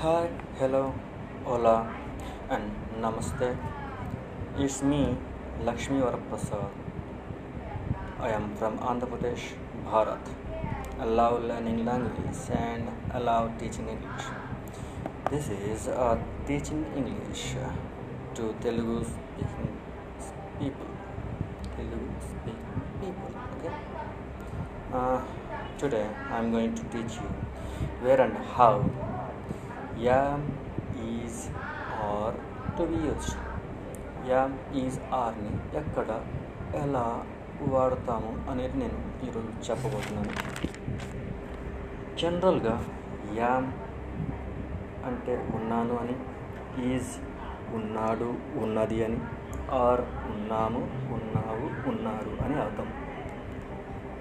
Hi, hello, hola, and namaste. It's me, Lakshmi Varaprasad. I am from Andhra Pradesh, Bharat. I love learning language and I love teaching English. This is uh, teaching English to Telugu speaking people. Telugu speaking people. Okay. Uh, today I'm going to teach you where and how am is are to be am is ఆర్ని ఎక్కడ ఎలా వాడతాము అనేది నేను ఈరోజు చెప్పబోతున్నాను. జనరల్గా yam అంటే ఉన్నాను అని ఈజ్ ఉన్నాడు ఉన్నది అని ఆర్ ఉన్నాము ఉన్నావు ఉన్నారు అని అర్థం.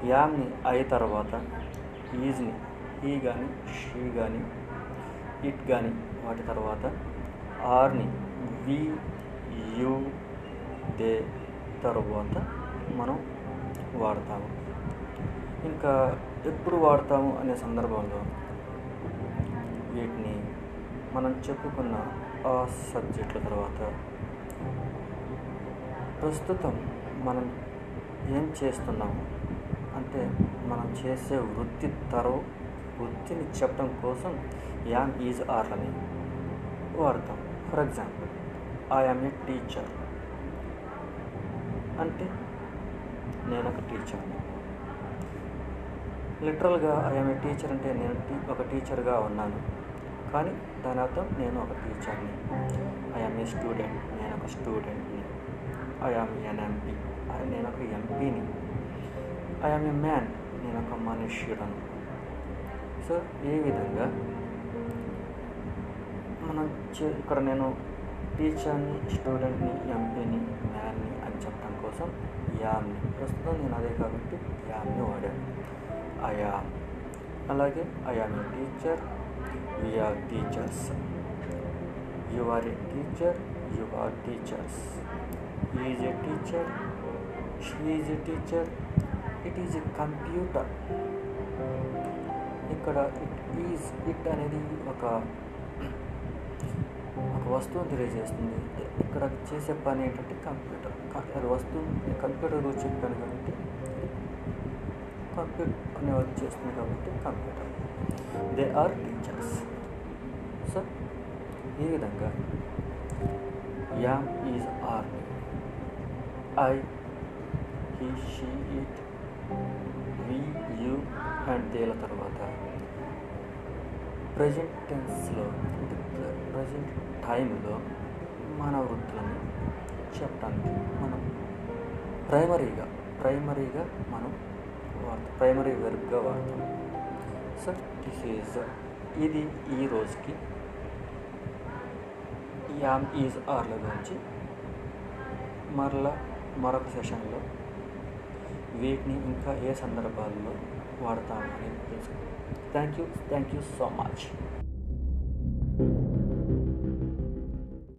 యామ్ని అయి తర్వాత ఈజ్ని ఈ కానీ షీ కానీ ఇట్ కానీ వాటి తర్వాత ఆర్ని వి యు దే తర్వాత మనం వాడతాము. ఇంకా ఎప్పుడు వాడతాము అనే సందర్భంలో వీటిని మనం చెప్పుకున్న ఆ సబ్జెక్టుల తర్వాత ప్రస్తుతం మనం ఏం చేస్తున్నాము అంటే మనం చేసే వృత్తి తరో వృత్తిని చెప్పడం కోసం యామ్ ఈజ్ ఆర్ అని for example I am a teacher అంటే నేను ఒక టీచర్ని లిటరల్గా ఐఎమ్ ఏ టీచర్ అంటే నేను ఒక టీచర్గా ఉన్నాను. కానీ దాని అర్థం నేను ఒక టీచర్ని ఐఎమ్ ఏ స్టూడెంట్ నేను ఒక స్టూడెంట్ని ఐఎమ్ ఎన్ ఎంపీ నేను ఒక ఎంపీని ఐఎమ్ ఏ మ్యాన్ నేను ఒక మనుష్యుడను. సో ఈ విధంగా మనం చే- ఇక్కడ నేను టీచర్ని స్టూడెంట్ని ఎంపీని మ్యాన్ని అని చెప్పడం కోసం యామ్ని. ప్రస్తుతం నేను అదే కాబట్టి యామ్ని వాడాను. అయా అలాగే I am a teacher? We are teachers. You are a teacher? You are teachers. Is a teacher? She is a teacher? It is a computer. ఇక్కడ ఇట్ ఈజ్ ఇట్ అనేది ఒక వస్తువు తెలియజేస్తుంది. ఇక్కడ చేసే పని ఏంటంటే కంప్యూటర్. అది వస్తువు కంప్యూటర్ గురించి చెప్పాను కాబట్టి కంప్యూటర్ అనే వర్క్ చేస్తుంది కాబట్టి computer. They are teachers so ఈ విధంగా am is are I he she it we you and దేల తర్వాత ప్రజెంట్ టెన్స్లో అంటే ప్రజెంట్ టైంలో మన వృత్తులను చెప్పడానికి మనం ప్రైమరీగా ప్రైమరీగా మనం వాడతాం ప్రైమరీ వెర్బ్గా వాడతాం. సో దిస్ ఈజ్ ఇది ఈ రోజుకి యామ్ ఈజ్ ఆర్ల గురించి మరలా మరొక సెషన్లో వీటిని ఇంకా ఏ సందర్భాల్లో వాడతామని తెలుసుకుందాం. Thank you thank you so much